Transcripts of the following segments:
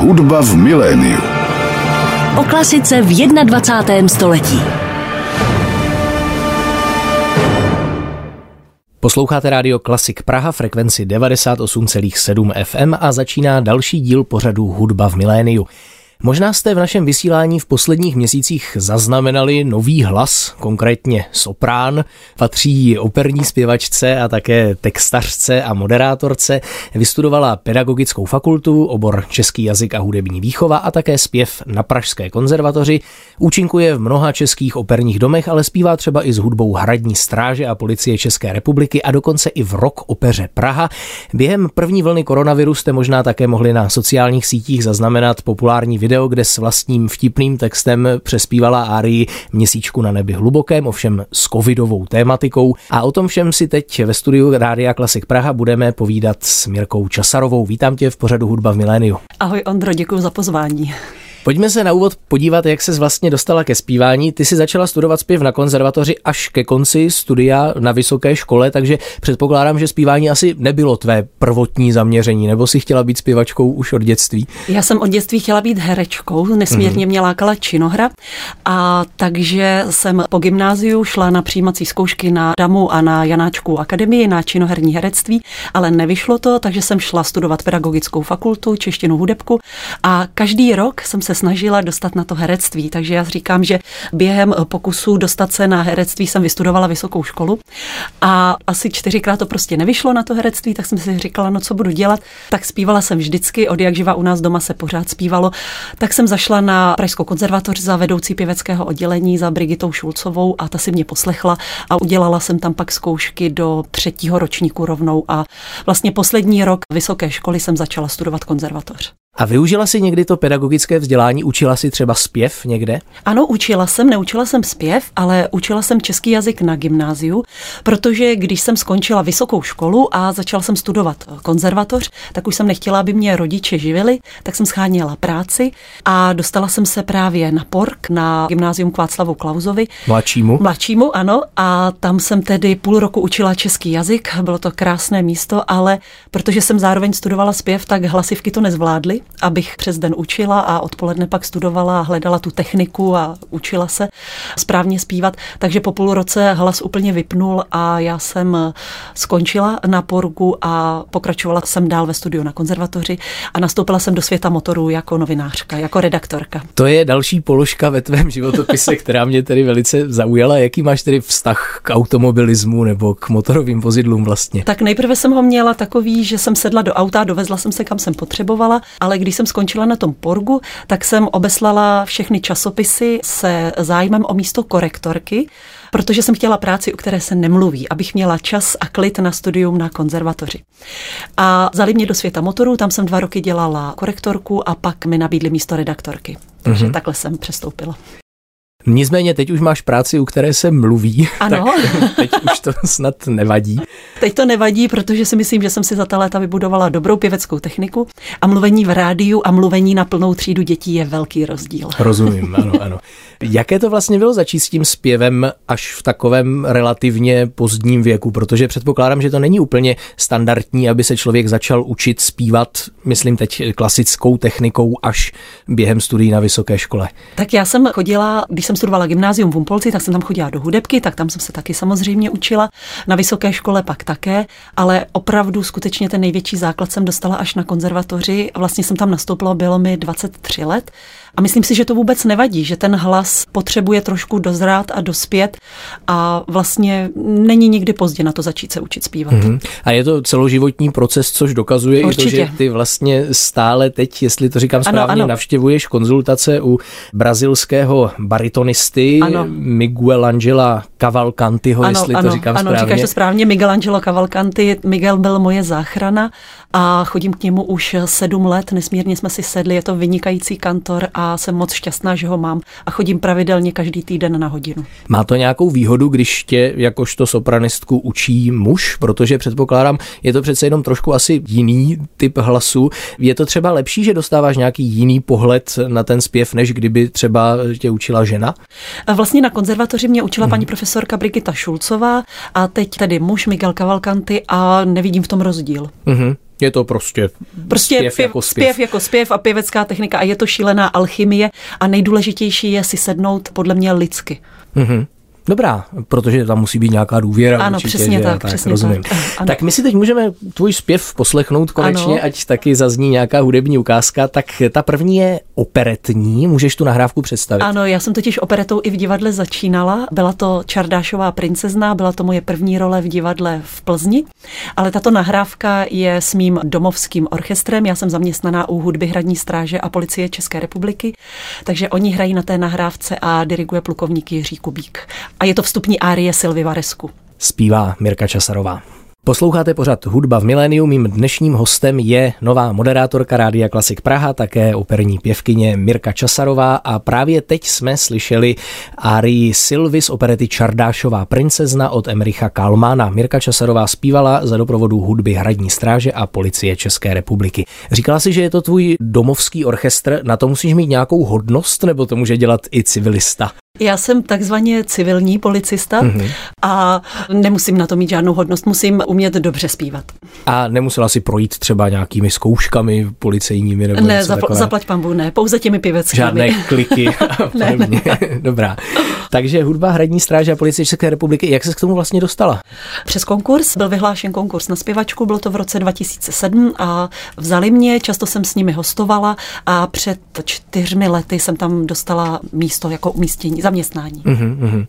Hudba v miléniu. O klasice v 21. století. Posloucháte rádio Klasik Praha, frekvenci 98,7 FM a začíná další díl pořadu Hudba v miléniu. Možná jste v našem vysílání v posledních měsících zaznamenali nový hlas, konkrétně soprán, patří operní zpěvačce a také textařce a moderátorce, vystudovala pedagogickou fakultu, obor český jazyk a hudební výchova a také zpěv na Pražské konzervatoři, účinkuje v mnoha českých operních domech, ale zpívá třeba i s hudbou Hradní stráže a policie České republiky a dokonce i v rock opeře Praha. Během první vlny koronaviru jste možná také mohli na sociálních sítích zaznamenat populární video video, kde s vlastním vtipným textem přespívala Árii Měsíčku na nebi hlubokém, ovšem s covidovou tématikou. A o tom všem si teď ve studiu Rádia Klasik Praha budeme povídat s Mirkou Časarovou. Vítám tě v pořadu Hudba v miléniu. Ahoj Ondro, děkuji za pozvání. Pojďme se na úvod podívat, jak se vlastně dostala ke zpívání. Ty si začala studovat zpěv na konzervatoři až ke konci studia na vysoké škole, takže předpokládám, že zpívání asi nebylo tvé prvotní zaměření, nebo si chtěla být zpěvačkou už od dětství? Já jsem od dětství chtěla být herečkou, nesmírně mě lákala činohra, a takže jsem po gymnáziu šla na přijímací zkoušky na DAMu a na Janáčku akademii na činoherní herectví, ale nevyšlo to, takže jsem šla studovat pedagogickou fakultu, češtinu hudebku a každý rok jsem se se snažila dostat na to herectví. Takže já říkám, že během pokusu dostat se na herectví jsem vystudovala vysokou školu a asi čtyřikrát to prostě nevyšlo na to herectví, tak jsem si říkala, no co budu dělat. Tak zpívala jsem vždycky, od jak živa u nás doma se pořád zpívalo. Tak jsem zašla na Pražskou konzervatoř za vedoucí pěveckého oddělení za Brigitou Šulcovou a ta si mě poslechla a udělala jsem tam pak zkoušky do třetího ročníku rovnou a vlastně poslední rok vysoké školy jsem začala studovat konzervatoř. A využila si někdy to pedagogické vzdělání? Učila si třeba zpěv někde? Ano, učila jsem, neučila jsem zpěv, ale učila jsem český jazyk na gymnáziu, protože když jsem skončila vysokou školu a začala jsem studovat konzervatoř, tak už jsem nechtěla, aby mě rodiče živili, tak jsem scháněla práci a dostala jsem se právě na PORK, na gymnázium k Václavu Klauzovi. Mladšímu? Mladšímu, ano. A tam jsem tedy půl roku učila český jazyk, bylo to krásné místo, ale protože jsem zároveň studovala zpěv, tak hlasivky to nezvládly abych přes den učila a odpoledne pak studovala a hledala tu techniku a učila se správně zpívat. Takže po půl roce hlas úplně vypnul a já jsem skončila na Porgu a pokračovala jsem dál ve studiu na konzervatoři a nastoupila jsem do světa motorů jako novinářka, jako redaktorka. To je další položka ve tvém životopise, která mě tedy velice zaujala. Jaký máš tedy vztah k automobilismu nebo k motorovým vozidlům vlastně? Tak nejprve jsem ho měla takový, že jsem sedla do auta, dovezla jsem se kam jsem potřebovala, ale když jsem skončila na tom porgu, tak jsem obeslala všechny časopisy se zájmem o místo korektorky, protože jsem chtěla práci, o které se nemluví, abych měla čas a klid na studium na konzervatoři. A vzali mě do světa motorů, tam jsem dva roky dělala korektorku a pak mi nabídli místo redaktorky. Takže mm-hmm. takhle jsem přestoupila. Nicméně teď už máš práci, u které se mluví. Ano. Tak teď už to snad nevadí. Teď to nevadí, protože si myslím, že jsem si za ta léta vybudovala dobrou pěveckou techniku a mluvení v rádiu a mluvení na plnou třídu dětí je velký rozdíl. Rozumím, ano, ano. Jaké to vlastně bylo začít s tím zpěvem až v takovém relativně pozdním věku? Protože předpokládám, že to není úplně standardní, aby se člověk začal učit zpívat, myslím teď klasickou technikou, až během studií na vysoké škole. Tak já jsem chodila, když jsem studovala gymnázium v Umpolci, tak jsem tam chodila do hudebky, tak tam jsem se taky samozřejmě učila. Na vysoké škole pak také, ale opravdu skutečně ten největší základ jsem dostala až na konzervatoři. Vlastně jsem tam nastoupila, bylo mi 23 let a myslím si, že to vůbec nevadí, že ten hlas potřebuje trošku dozrát a dospět a vlastně není nikdy pozdě na to začít se učit zpívat. Mm-hmm. A je to celoživotní proces, což dokazuje Určitě. i to, že ty vlastně stále teď, jestli to říkám správně, ano, ano. navštěvuješ konzultace u brazilského baritonisty ano. Miguel Angela Cavalcantiho, ano, jestli ano, to říkám ano, správně. říkáš to správně, Miguel Angelo Cavalcanti. Miguel byl moje záchrana a chodím k němu už sedm let, nesmírně jsme si sedli, je to vynikající kantor a jsem moc šťastná, že ho mám a chodím pravidelně každý týden na hodinu. Má to nějakou výhodu, když tě jakožto sopranistku učí muž, protože předpokládám, je to přece jenom trošku asi jiný typ hlasu. Je to třeba lepší, že dostáváš nějaký jiný pohled na ten zpěv, než kdyby třeba tě učila žena? A vlastně na konzervatoři mě učila hmm. paní profesorka Brigita Šulcová a teď tedy muž Miguel Cavalcanti a nevidím v tom rozdíl. Hmm. Je to prostě, prostě zpěv, pěv, jako zpěv. zpěv jako zpěv a pěvecká technika a je to šílená alchymie a nejdůležitější je si sednout podle mě lidsky. Mm-hmm. Dobrá, protože tam musí být nějaká důvěra. Ano, určitě, přesně že, tak, tak, přesně rozumím. tak. Ano. Tak my si teď můžeme tvůj zpěv poslechnout konečně, ano. ať taky zazní nějaká hudební ukázka. Tak ta první je operetní, můžeš tu nahrávku představit? Ano, já jsem totiž operetou i v divadle začínala. Byla to Čardášová princezna, byla to moje první role v divadle v Plzni, ale tato nahrávka je s mým domovským orchestrem. Já jsem zaměstnaná u hudby Hradní stráže a policie České republiky, takže oni hrají na té nahrávce a diriguje plukovník Jiří Kubík a je to vstupní árie Silvy Varesku. Zpívá Mirka Časarová. Posloucháte pořad Hudba v miléniu. Mým dnešním hostem je nová moderátorka Rádia Klasik Praha, také operní pěvkyně Mirka Časarová a právě teď jsme slyšeli Ari Silvi z operety Čardášová princezna od Emricha Kalmana. Mirka Časarová zpívala za doprovodu hudby Hradní stráže a policie České republiky. Říkala si, že je to tvůj domovský orchestr, na to musíš mít nějakou hodnost, nebo to může dělat i civilista? Já jsem takzvaně civilní policista mm-hmm. a nemusím na to mít žádnou hodnost, musím umět dobře zpívat. A nemusela si projít třeba nějakými zkouškami policejními nebo Ne, zapl- zaplať pambu, ne, pouze těmi pěveckými. Žádné kliky a ne, ne. Dobrá. Takže hudba Hradní stráže a policie České republiky, jak se k tomu vlastně dostala? Přes konkurs, byl vyhlášen konkurs na zpěvačku, bylo to v roce 2007 a vzali mě, často jsem s nimi hostovala a před čtyřmi lety jsem tam dostala místo jako umístění zaměstnání. Mm-hmm.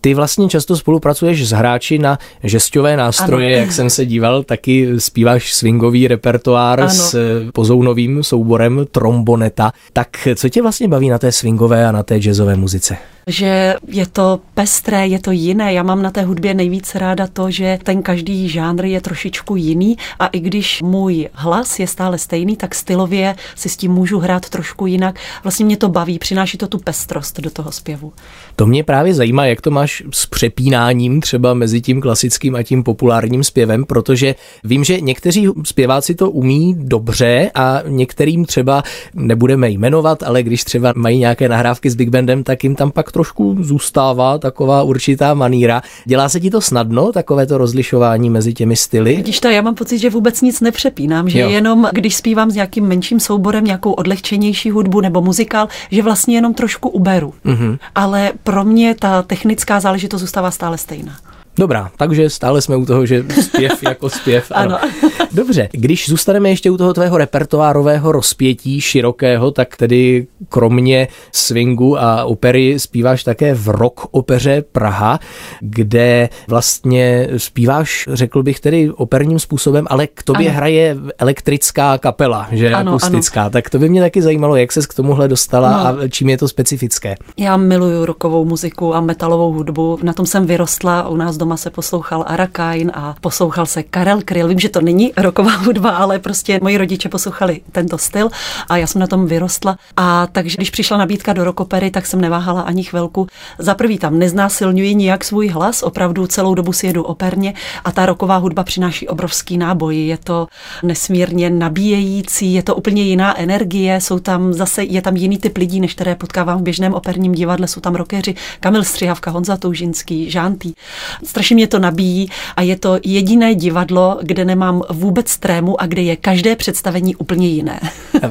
Ty vlastně často spolupracuješ s hráči na žesťové nástroje, ano. jak jsem se díval, taky zpíváš swingový repertoár ano. s pozounovým souborem tromboneta. Tak co tě vlastně baví na té swingové a na té jazzové muzice? Že je to pestré, je to jiné. Já mám na té hudbě nejvíce ráda to, že ten každý žánr je trošičku jiný a i když můj hlas je stále stejný, tak stylově si s tím můžu hrát trošku jinak. Vlastně mě to baví, přináší to tu pestrost do toho zpěvu. To mě právě zajímá, jak to máš s přepínáním třeba mezi tím klasickým a tím populárním zpěvem, protože vím, že někteří zpěváci to umí dobře a některým třeba nebudeme jmenovat, ale když třeba mají nějaké nahrávky s Big Bandem, tak jim tam pak trošku zůstává taková určitá maníra. Dělá se ti to snadno, takové to rozlišování mezi těmi styly? Vidíš to, já mám pocit, že vůbec nic nepřepínám, že jo. jenom když zpívám s nějakým menším souborem, nějakou odlehčenější hudbu nebo muzikál, že vlastně jenom trošku uberu. Mm-hmm. Ale pro mě ta technická záležitost zůstává stále stejná. Dobrá, takže stále jsme u toho, že zpěv jako zpěv. Ano. ano. Dobře, když zůstaneme ještě u toho tvého repertoárového rozpětí širokého, tak tedy kromě swingu a opery zpíváš také v rock opeře Praha, kde vlastně zpíváš, řekl bych tedy operním způsobem, ale k tobě ano. hraje elektrická kapela, že ano, akustická. Ano. Tak to by mě taky zajímalo, jak ses k tomuhle dostala no. a čím je to specifické. Já miluju rokovou muziku a metalovou hudbu. Na tom jsem vyrostla u nás doma se poslouchal Arakain a poslouchal se Karel Kryl. Vím, že to není roková hudba, ale prostě moji rodiče poslouchali tento styl a já jsem na tom vyrostla. A takže když přišla nabídka do rokopery, tak jsem neváhala ani chvilku. Za prvý tam neznásilňuji nijak svůj hlas, opravdu celou dobu si jedu operně a ta roková hudba přináší obrovský náboj. Je to nesmírně nabíjející, je to úplně jiná energie, jsou tam zase, je tam jiný typ lidí, než které potkávám v běžném operním divadle, jsou tam rokeři, Kamil Střihavka, Honza Toužinský, Žántý strašně mě to nabíjí a je to jediné divadlo, kde nemám vůbec trému a kde je každé představení úplně jiné.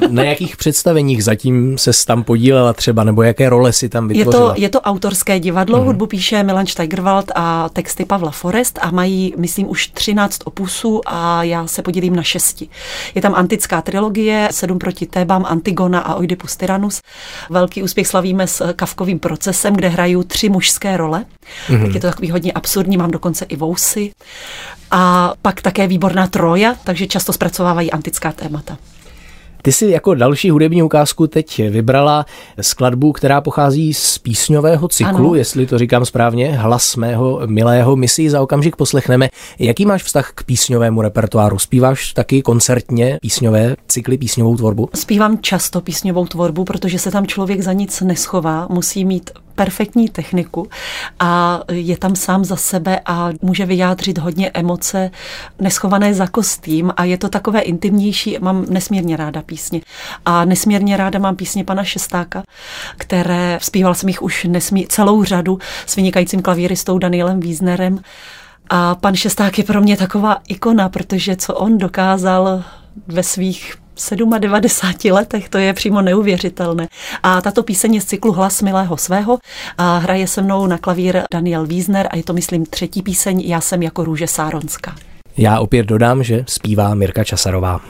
Na jakých představeních zatím se tam podílela třeba, nebo jaké role si tam vytvořila? Je to, je to autorské divadlo, mm. hudbu píše Milan Steigerwald a texty Pavla Forest a mají, myslím, už 13 opusů a já se podílím na šesti. Je tam antická trilogie, Sedm proti Tébám, Antigona a Oidipus Tyrannus. Velký úspěch slavíme s kavkovým procesem, kde hrají tři mužské role. Mm. Tak je to takový hodně absurdní, mám dokonce i vousy. A pak také výborná Troja, takže často zpracovávají antická témata. Ty si jako další hudební ukázku teď vybrala skladbu, která pochází z písňového cyklu, ano. jestli to říkám správně, hlas mého milého, my si ji za okamžik poslechneme. Jaký máš vztah k písňovému repertoáru? Zpíváš taky koncertně písňové cykly, písňovou tvorbu? Zpívám často písňovou tvorbu, protože se tam člověk za nic neschová, musí mít perfektní techniku a je tam sám za sebe a může vyjádřit hodně emoce neschované za kostým a je to takové intimnější. Mám nesmírně ráda písně a nesmírně ráda mám písně pana Šestáka, které zpíval jsem jich už nesmí, celou řadu s vynikajícím klavíristou Danielem Wiesnerem. A pan Šesták je pro mě taková ikona, protože co on dokázal ve svých 97 letech, to je přímo neuvěřitelné. A tato píseň je z cyklu Hlas milého svého a hraje se mnou na klavír Daniel Wiesner a je to, myslím, třetí píseň Já jsem jako růže Sáronská. Já opět dodám, že zpívá Mirka Časarová.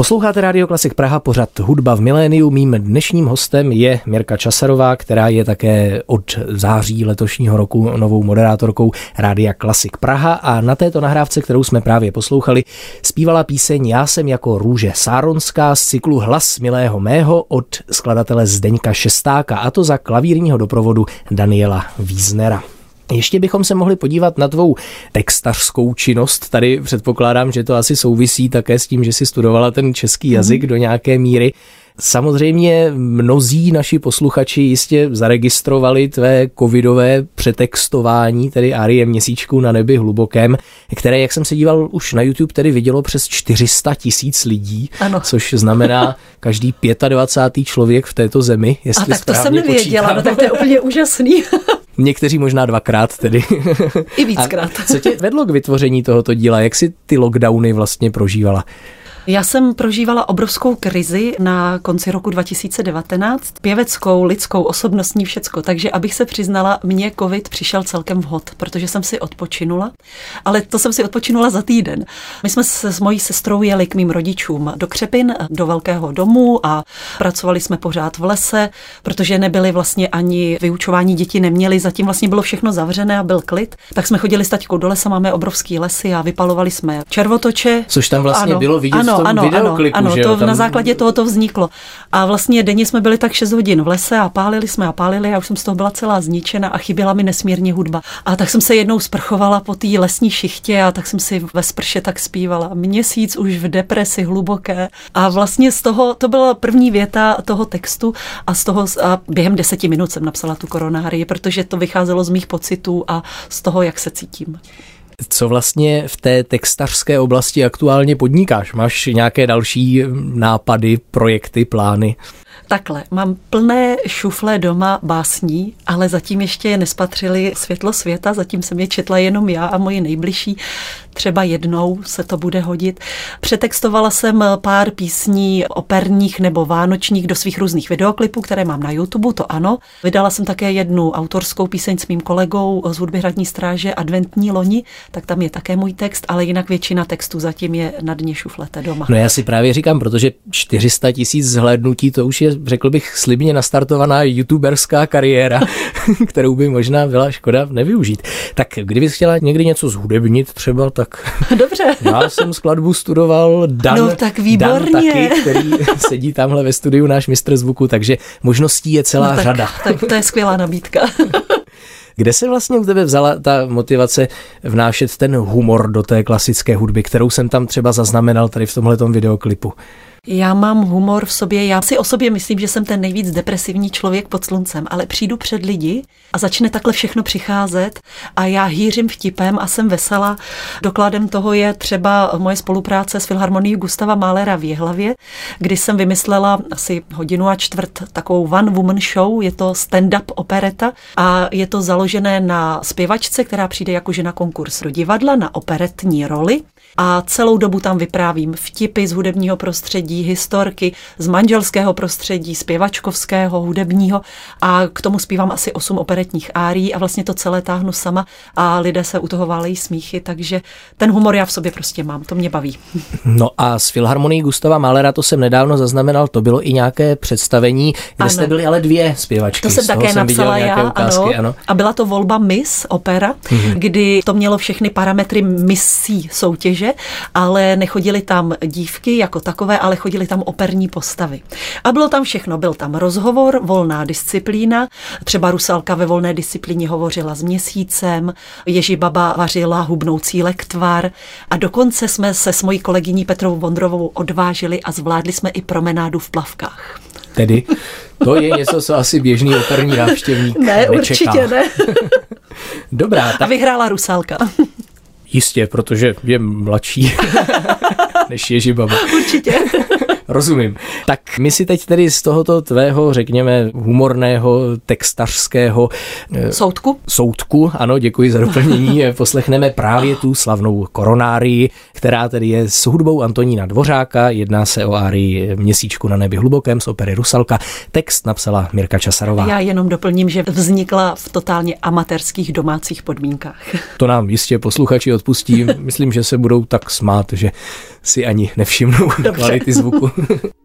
Posloucháte Radio Klasik Praha, pořad Hudba v miléniu. Mým dnešním hostem je Mirka Časarová, která je také od září letošního roku novou moderátorkou Rádia Klasik Praha a na této nahrávce, kterou jsme právě poslouchali, zpívala píseň Já jsem jako růže Sáronská z cyklu Hlas milého mého od skladatele Zdeňka Šestáka a to za klavírního doprovodu Daniela Víznera. Ještě bychom se mohli podívat na tvou textařskou činnost. Tady předpokládám, že to asi souvisí také s tím, že si studovala ten český mhm. jazyk mm. do nějaké míry. Samozřejmě mnozí naši posluchači jistě zaregistrovali tvé covidové přetextování, tedy Arie měsíčku na nebi hlubokém, které, jak jsem se díval už na YouTube, tedy vidělo přes 400 tisíc lidí, ano. což znamená každý 25. člověk v této zemi, jestli A tak to jsem nevěděla, no tak to je úplně úžasný. Někteří možná dvakrát tedy. I víckrát. A co tě vedlo k vytvoření tohoto díla? Jak si ty lockdowny vlastně prožívala? Já jsem prožívala obrovskou krizi na konci roku 2019, pěveckou, lidskou, osobnostní všecko, takže abych se přiznala, mě covid přišel celkem vhod, protože jsem si odpočinula, ale to jsem si odpočinula za týden. My jsme se s mojí sestrou jeli k mým rodičům do Křepin, do velkého domu a pracovali jsme pořád v lese, protože nebyly vlastně ani vyučování děti neměli, zatím vlastně bylo všechno zavřené a byl klid, tak jsme chodili s taťkou do lesa, máme obrovský lesy a vypalovali jsme červotoče. Což tam vlastně ano, bylo vidět ano, tom ano, videoklipu, ano, že to tam... na základě toho to vzniklo. A vlastně denně jsme byli tak 6 hodin v lese a pálili jsme a pálili a už jsem z toho byla celá zničena a chyběla mi nesmírně hudba. A tak jsem se jednou sprchovala po té lesní šichtě a tak jsem si ve sprše tak zpívala. Měsíc už v depresi hluboké. A vlastně z toho, to byla první věta toho textu a z toho a během deseti minut jsem napsala tu koronárii, protože to vycházelo z mých pocitů a z toho, jak se cítím. Co vlastně v té textařské oblasti aktuálně podnikáš? Máš nějaké další nápady, projekty, plány? Takhle, mám plné šufle doma básní, ale zatím ještě je nespatřili světlo světa, zatím jsem je četla jenom já a moji nejbližší třeba jednou se to bude hodit. Přetextovala jsem pár písní operních nebo vánočních do svých různých videoklipů, které mám na YouTube, to ano. Vydala jsem také jednu autorskou píseň s mým kolegou z hudby Hradní stráže Adventní loni, tak tam je také můj text, ale jinak většina textů zatím je na dně šuflete doma. No já si právě říkám, protože 400 tisíc zhlédnutí, to už je, řekl bych, slibně nastartovaná youtuberská kariéra, kterou by možná byla škoda nevyužít. Tak kdybys chtěla někdy něco zhudebnit třeba, tak Dobře. já jsem skladbu studoval Dan, no, tak výborně. Dan taky, který sedí tamhle ve studiu, náš mistr zvuku, takže možností je celá no, tak, řada. Tak to je skvělá nabídka. Kde se vlastně u tebe vzala ta motivace vnášet ten humor do té klasické hudby, kterou jsem tam třeba zaznamenal tady v tomhletom videoklipu? Já mám humor v sobě, já si o sobě myslím, že jsem ten nejvíc depresivní člověk pod sluncem, ale přijdu před lidi a začne takhle všechno přicházet a já hýřím vtipem a jsem vesela. Dokladem toho je třeba moje spolupráce s Filharmonií Gustava Málera v Jihlavě, kdy jsem vymyslela asi hodinu a čtvrt takovou one woman show, je to stand-up opereta a je to založené na zpěvačce, která přijde jako žena konkurs do divadla na operetní roli a celou dobu tam vyprávím vtipy z hudebního prostředí, historky z manželského prostředí, zpěvačkovského, hudebního a k tomu zpívám asi osm operetních árií a vlastně to celé táhnu sama a lidé se u toho válejí smíchy, takže ten humor já v sobě prostě mám, to mě baví. No a s Filharmonií Gustava Malera to jsem nedávno zaznamenal, to bylo i nějaké představení, kde ano. jste byli ale dvě zpěvačky. To jsem také jsem napsala já, ukázky, ano. ano. A byla to volba Miss Opera, mm-hmm. kdy to mělo všechny parametry misí soutěže, ale nechodili tam dívky jako takové, ale chodili tam operní postavy. A bylo tam všechno. Byl tam rozhovor, volná disciplína. Třeba Rusalka ve volné disciplíně hovořila s měsícem, Ježibaba vařila hubnoucí lektvar a dokonce jsme se s mojí kolegyní Petrou Vondrovou odvážili a zvládli jsme i promenádu v plavkách. Tedy to je něco, co asi běžný operní návštěvník Ne, nečeká. určitě ne. Dobrá. Tak... A vyhrála Rusalka. Jistě, protože je mladší než Ježibaba. Určitě. Rozumím. Tak my si teď tedy z tohoto tvého, řekněme, humorného, textařského eh, soudku. Soudku, ano, děkuji za doplnění. Poslechneme právě tu slavnou koronárii, která tedy je s hudbou Antonína Dvořáka. Jedná se o árii Měsíčku na nebi hlubokém z opery Rusalka. Text napsala Mirka Časarová. Já jenom doplním, že vznikla v totálně amatérských domácích podmínkách. To nám jistě posluchači odpustí. Myslím, že se budou tak smát, že si ani nevšimnou Dobře. kvality zvuku.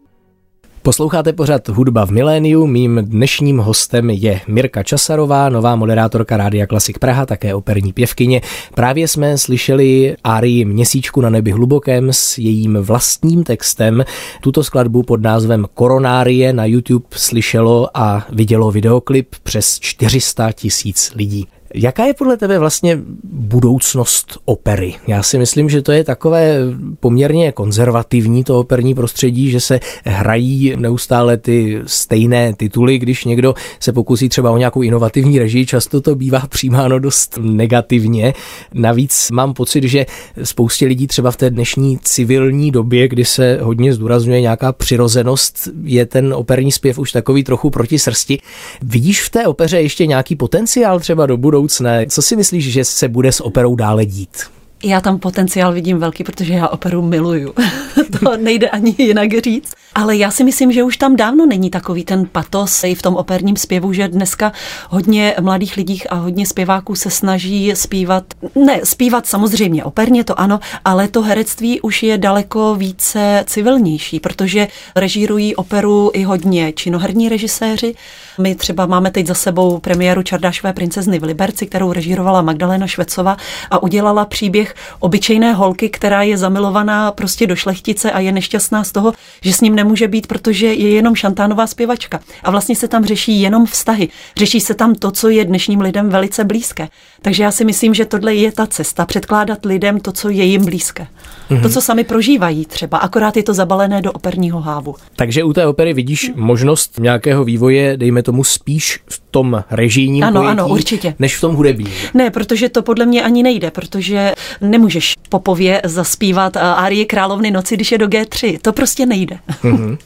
Posloucháte pořad Hudba v miléniu. Mým dnešním hostem je Mirka Časarová, nová moderátorka Rádia Klasik Praha, také operní pěvkyně. Právě jsme slyšeli Árii Měsíčku na nebi hlubokém s jejím vlastním textem. Tuto skladbu pod názvem Koronárie na YouTube slyšelo a vidělo videoklip přes 400 tisíc lidí. Jaká je podle tebe vlastně budoucnost opery? Já si myslím, že to je takové poměrně konzervativní to operní prostředí, že se hrají neustále ty stejné tituly, když někdo se pokusí třeba o nějakou inovativní režii, často to bývá přijímáno dost negativně. Navíc mám pocit, že spoustě lidí třeba v té dnešní civilní době, kdy se hodně zdůrazňuje nějaká přirozenost, je ten operní zpěv už takový trochu proti srsti. Vidíš v té opeře ještě nějaký potenciál třeba do budoucna? Budoucna. Co si myslíš, že se bude s operou dále dít? Já tam potenciál vidím velký, protože já operu miluju. to nejde ani jinak říct. Ale já si myslím, že už tam dávno není takový ten patos i v tom operním zpěvu, že dneska hodně mladých lidí a hodně zpěváků se snaží zpívat, ne, zpívat samozřejmě operně, to ano, ale to herectví už je daleko více civilnější, protože režírují operu i hodně činoherní režiséři. My třeba máme teď za sebou premiéru Čardášové princezny v Liberci, kterou režírovala Magdalena Švecova a udělala příběh obyčejné holky, která je zamilovaná prostě do šlechtice a je nešťastná z toho, že s ním nemůže být, protože je jenom šantánová zpěvačka. A vlastně se tam řeší jenom vztahy. Řeší se tam to, co je dnešním lidem velice blízké. Takže já si myslím, že tohle je ta cesta, předkládat lidem to, co je jim blízké. Mm-hmm. To, co sami prožívají třeba, akorát je to zabalené do operního hávu. Takže u té opery vidíš mm. možnost nějakého vývoje, dejme tomu spíš v tom režijním ano, pojetí, ano, určitě. než v tom hudebním. Ne, protože to podle mě ani nejde, protože nemůžeš popově zaspívat árie Královny noci, když je do G3. To prostě nejde. Mm-hmm.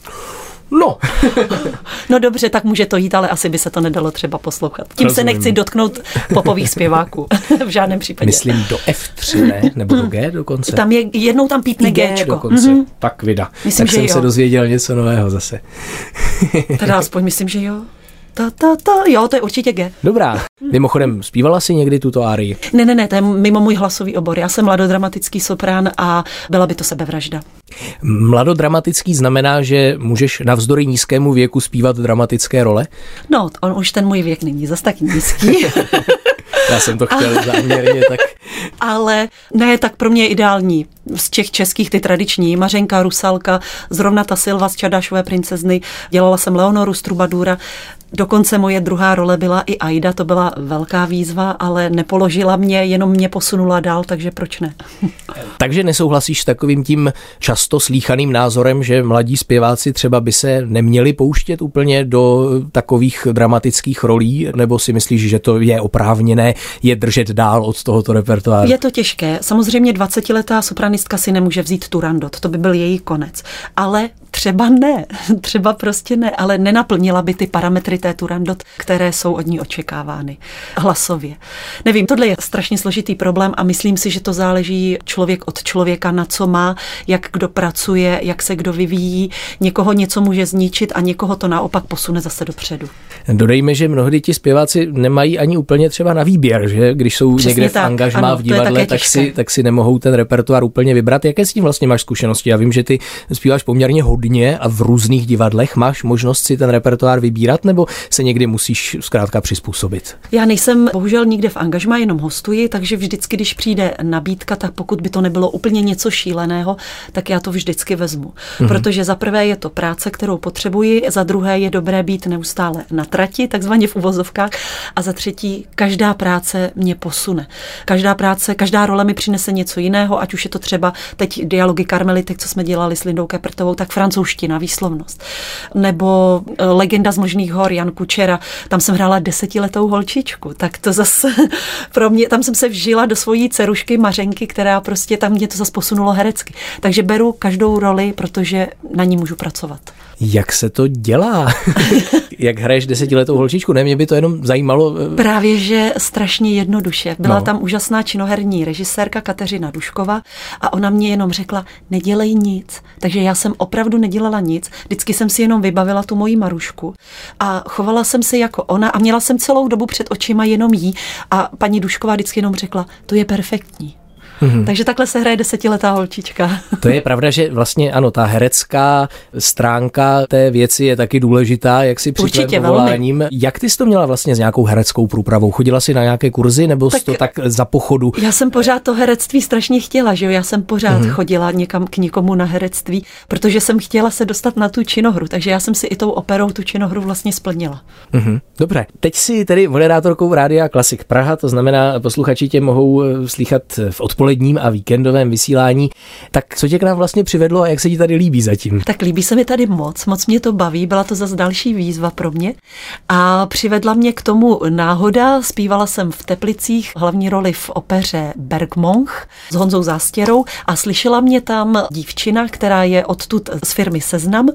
No. no dobře, tak může to jít, ale asi by se to nedalo třeba poslouchat. Tím Rozumím. se nechci dotknout popových zpěváků. v žádném případě. Myslím do F3, ne? Nebo do G dokonce? Tam je, jednou tam pítne G. dokonce. Mm-hmm. Tak vida. Myslím, tak jsem jo. se dozvěděl něco nového zase. teda aspoň myslím, že jo. Ta, ta, ta, jo, to je určitě G. Dobrá. Mimochodem, zpívala si někdy tuto árii? Ne, ne, ne, to je mimo můj hlasový obor. Já jsem mladodramatický soprán a byla by to sebevražda. Mladodramatický znamená, že můžeš navzdory nízkému věku zpívat dramatické role? No, on už ten můj věk není zas tak nízký. Já jsem to chtěl záměrně tak. Ale ne, tak pro mě je ideální. Z těch českých ty tradiční, Mařenka, Rusalka, zrovna ta Silva z Čadášové princezny, dělala jsem Leonoru z Trubadura, Dokonce moje druhá role byla i Aida, to byla velká výzva, ale nepoložila mě, jenom mě posunula dál, takže proč ne? takže nesouhlasíš s takovým tím často slíchaným názorem, že mladí zpěváci třeba by se neměli pouštět úplně do takových dramatických rolí, nebo si myslíš, že to je oprávněné je držet dál od tohoto repertoáru? Je to těžké. Samozřejmě 20-letá sopranistka si nemůže vzít Turandot, to by byl její konec. Ale třeba ne, třeba prostě ne, ale nenaplnila by ty parametry té Turandot, které jsou od ní očekávány hlasově. Nevím, tohle je strašně složitý problém a myslím si, že to záleží člověk od člověka, na co má, jak kdo pracuje, jak se kdo vyvíjí. Někoho něco může zničit a někoho to naopak posune zase dopředu. Dodejme, že mnohdy ti zpěváci nemají ani úplně třeba na výběr, že když jsou Přesně někde tak. v angažmá ano, v divadle, tak si, tak si nemohou ten repertoár úplně vybrat. Jaké s tím vlastně máš zkušenosti? Já vím, že ty zpíváš poměrně hodně a v různých divadlech. Máš možnost si ten repertoár vybírat nebo se někdy musíš zkrátka přizpůsobit? Já nejsem bohužel nikde v angažmá, jenom hostuji, takže vždycky, když přijde nabídka, tak pokud by to nebylo úplně něco šíleného, tak já to vždycky vezmu. Mm-hmm. Protože za prvé je to práce, kterou potřebuji, za druhé je dobré být neustále na trati, takzvaně v uvozovkách, a za třetí každá práce mě posune. Každá práce, každá role mi přinese něco jiného, ať už je to třeba teď dialogy Karmelitek, co jsme dělali s Lindou Kepertovou, tak francouz francouzština, výslovnost. Nebo eh, Legenda z možných hor, Jan Kučera, tam jsem hrála desetiletou holčičku, tak to zase pro mě, tam jsem se vžila do svojí cerušky Mařenky, která prostě tam mě to zase posunulo herecky. Takže beru každou roli, protože na ní můžu pracovat. Jak se to dělá? Jak hraješ desetiletou holčičku? Ne, mě by to jenom zajímalo. Eh, Právě, že strašně jednoduše. Byla no. tam úžasná činoherní režisérka Kateřina Duškova a ona mě jenom řekla, nedělej nic. Takže já jsem opravdu nedělala nic. Vždycky jsem si jenom vybavila tu moji Marušku a chovala jsem se jako ona a měla jsem celou dobu před očima jenom jí a paní Dušková vždycky jenom řekla, to je perfektní. Mm-hmm. Takže takhle se hraje desetiletá holčička. To je pravda, že vlastně ano, ta herecká stránka té věci je taky důležitá, jak si při tvém povoláním. Jak ty jsi to měla vlastně s nějakou hereckou průpravou? Chodila jsi na nějaké kurzy nebo tak, to tak za pochodu? Já jsem pořád to herectví strašně chtěla, že jo? Já jsem pořád mm-hmm. chodila někam k někomu na herectví, protože jsem chtěla se dostat na tu činohru, takže já jsem si i tou operou tu činohru vlastně splnila. Mm-hmm. Dobře, teď si tedy moderátorkou Rádia Klasik Praha, to znamená, posluchači tě mohou eh, slychat v odpoledne odpoledním a víkendovém vysílání. Tak co tě k nám vlastně přivedlo a jak se ti tady líbí zatím? Tak líbí se mi tady moc, moc mě to baví, byla to zase další výzva pro mě a přivedla mě k tomu náhoda. Zpívala jsem v Teplicích hlavní roli v opeře Bergmonch s Honzou Zástěrou a slyšela mě tam dívčina, která je odtud z firmy Seznam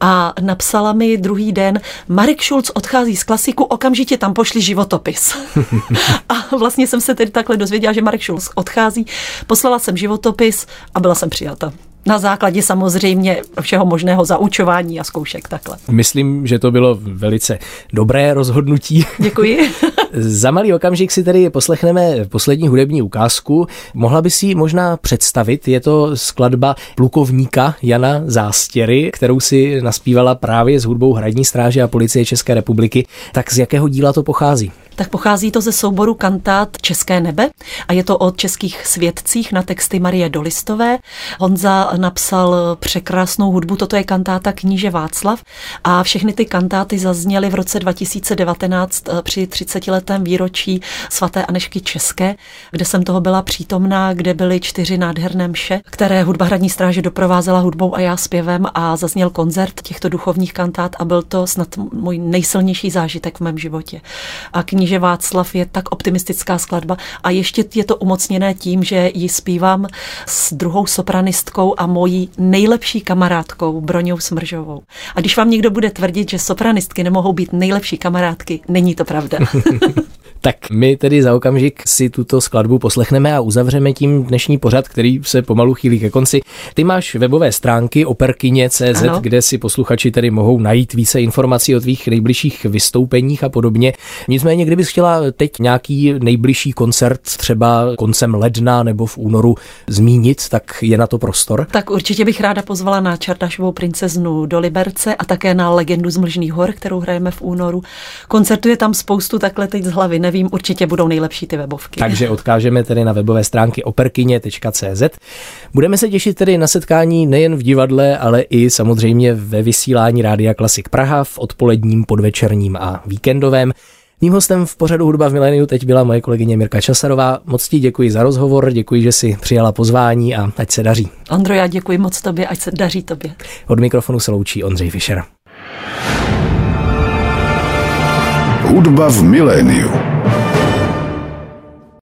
a napsala mi druhý den, Marek Schulz odchází z klasiku, okamžitě tam pošli životopis. a vlastně jsem se tedy takhle dozvěděla, že Marek Schulz odchází Poslala jsem životopis a byla jsem přijata na základě samozřejmě všeho možného zaučování a zkoušek takhle. Myslím, že to bylo velice dobré rozhodnutí. Děkuji. Za malý okamžik si tedy poslechneme poslední hudební ukázku. Mohla by si možná představit, je to skladba plukovníka Jana Zástěry, kterou si naspívala právě s hudbou Hradní stráže a policie České republiky. Tak z jakého díla to pochází? Tak pochází to ze souboru kantát České nebe a je to o českých svědcích na texty Marie Dolistové. Honza napsal překrásnou hudbu, toto je kantáta kníže Václav a všechny ty kantáty zazněly v roce 2019 eh, při 30 letém výročí svaté Anešky České, kde jsem toho byla přítomná, kde byly čtyři nádherné mše, které hudba hradní stráže doprovázela hudbou a já zpěvem a zazněl koncert těchto duchovních kantát a byl to snad můj nejsilnější zážitek v mém životě. A kníže kníže Václav je tak optimistická skladba a ještě je to umocněné tím, že ji zpívám s druhou sopranistkou a mojí nejlepší kamarádkou Broňou Smržovou. A když vám někdo bude tvrdit, že sopranistky nemohou být nejlepší kamarádky, není to pravda. Tak my tedy za okamžik si tuto skladbu poslechneme a uzavřeme tím dnešní pořad, který se pomalu chýlí ke konci. Ty máš webové stránky operkyně.cz, kde si posluchači tedy mohou najít více informací o tvých nejbližších vystoupeních a podobně. Nicméně, kdybys chtěla teď nějaký nejbližší koncert, třeba koncem ledna nebo v únoru zmínit, tak je na to prostor? Tak určitě bych ráda pozvala na Čardašovou princeznu do Liberce a také na legendu z Mlžných hor, kterou hrajeme v únoru. Koncertu je tam spoustu takhle teď z hlavy, nevím, určitě budou nejlepší ty webovky. Takže odkážeme tedy na webové stránky operkyně.cz. Budeme se těšit tedy na setkání nejen v divadle, ale i samozřejmě ve vysílání Rádia Klasik Praha v odpoledním, podvečerním a víkendovém. Mým hostem v pořadu Hudba v miléniu teď byla moje kolegyně Mirka Časarová. Moc ti děkuji za rozhovor, děkuji, že si přijala pozvání a ať se daří. Ondro, já děkuji moc tobě, ať se daří tobě. Od mikrofonu se loučí Ondřej Fischer. Hudba v miléniu.